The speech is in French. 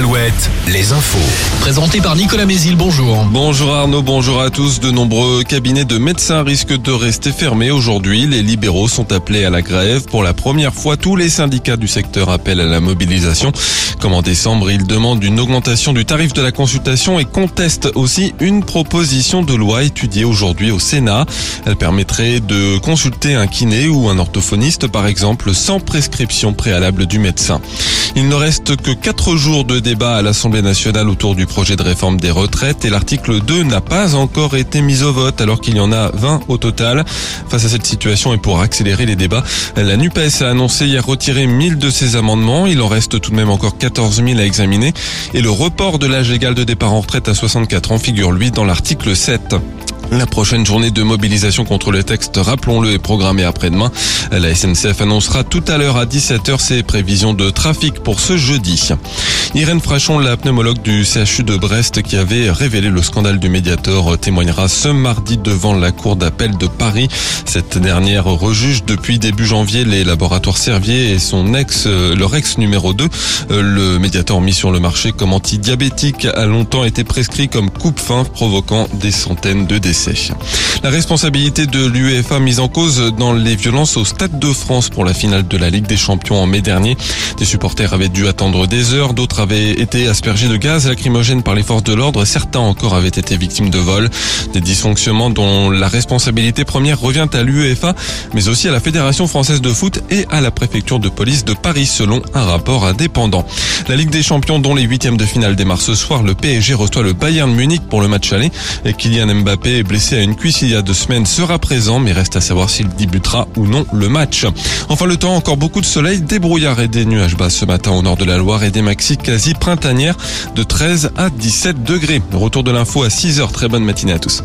Alouette, les infos. Présenté par Nicolas Mézil, bonjour. Bonjour Arnaud, bonjour à tous. De nombreux cabinets de médecins risquent de rester fermés aujourd'hui. Les libéraux sont appelés à la grève. Pour la première fois, tous les syndicats du secteur appellent à la mobilisation. Comme en décembre, ils demandent une augmentation du tarif de la consultation et contestent aussi une proposition de loi étudiée aujourd'hui au Sénat. Elle permettrait de consulter un kiné ou un orthophoniste, par exemple, sans prescription préalable du médecin. Il ne reste que quatre jours de débat à l'Assemblée nationale autour du projet de réforme des retraites et l'article 2 n'a pas encore été mis au vote alors qu'il y en a 20 au total. Face à cette situation et pour accélérer les débats, la NUPES a annoncé hier retirer 1000 de ses amendements. Il en reste tout de même encore 14 000 à examiner et le report de l'âge légal de départ en retraite à 64 ans figure lui dans l'article 7. La prochaine journée de mobilisation contre le texte, rappelons-le, est programmée après-demain. La SNCF annoncera tout à l'heure à 17h ses prévisions de trafic pour ce jeudi. Irène Frachon, la pneumologue du CHU de Brest qui avait révélé le scandale du Mediator, témoignera ce mardi devant la cour d'appel de Paris. Cette dernière rejuge depuis début janvier les laboratoires Servier et son ex, leur ex numéro 2. Le Mediator mis sur le marché comme antidiabétique a longtemps été prescrit comme coupe-fin provoquant des centaines de décès. La responsabilité de l'UEFA mise en cause dans les violences au Stade de France pour la finale de la Ligue des Champions en mai dernier. Des supporters avaient dû attendre des heures, d'autres avaient été aspergés de gaz lacrymogène par les forces de l'ordre, certains encore avaient été victimes de vols. Des dysfonctionnements dont la responsabilité première revient à l'UEFA, mais aussi à la Fédération française de foot et à la préfecture de police de Paris selon un rapport indépendant. La Ligue des Champions dont les huitièmes de finale démarrent ce soir, le PSG reçoit le Bayern Munich pour le match aller et Kylian Mbappé blessé à une cuisse il y a deux semaines, sera présent, mais reste à savoir s'il débutera ou non le match. Enfin, le temps, encore beaucoup de soleil, des brouillards et des nuages bas ce matin au nord de la Loire et des maxis quasi printanières de 13 à 17 degrés. Retour de l'info à 6h. Très bonne matinée à tous.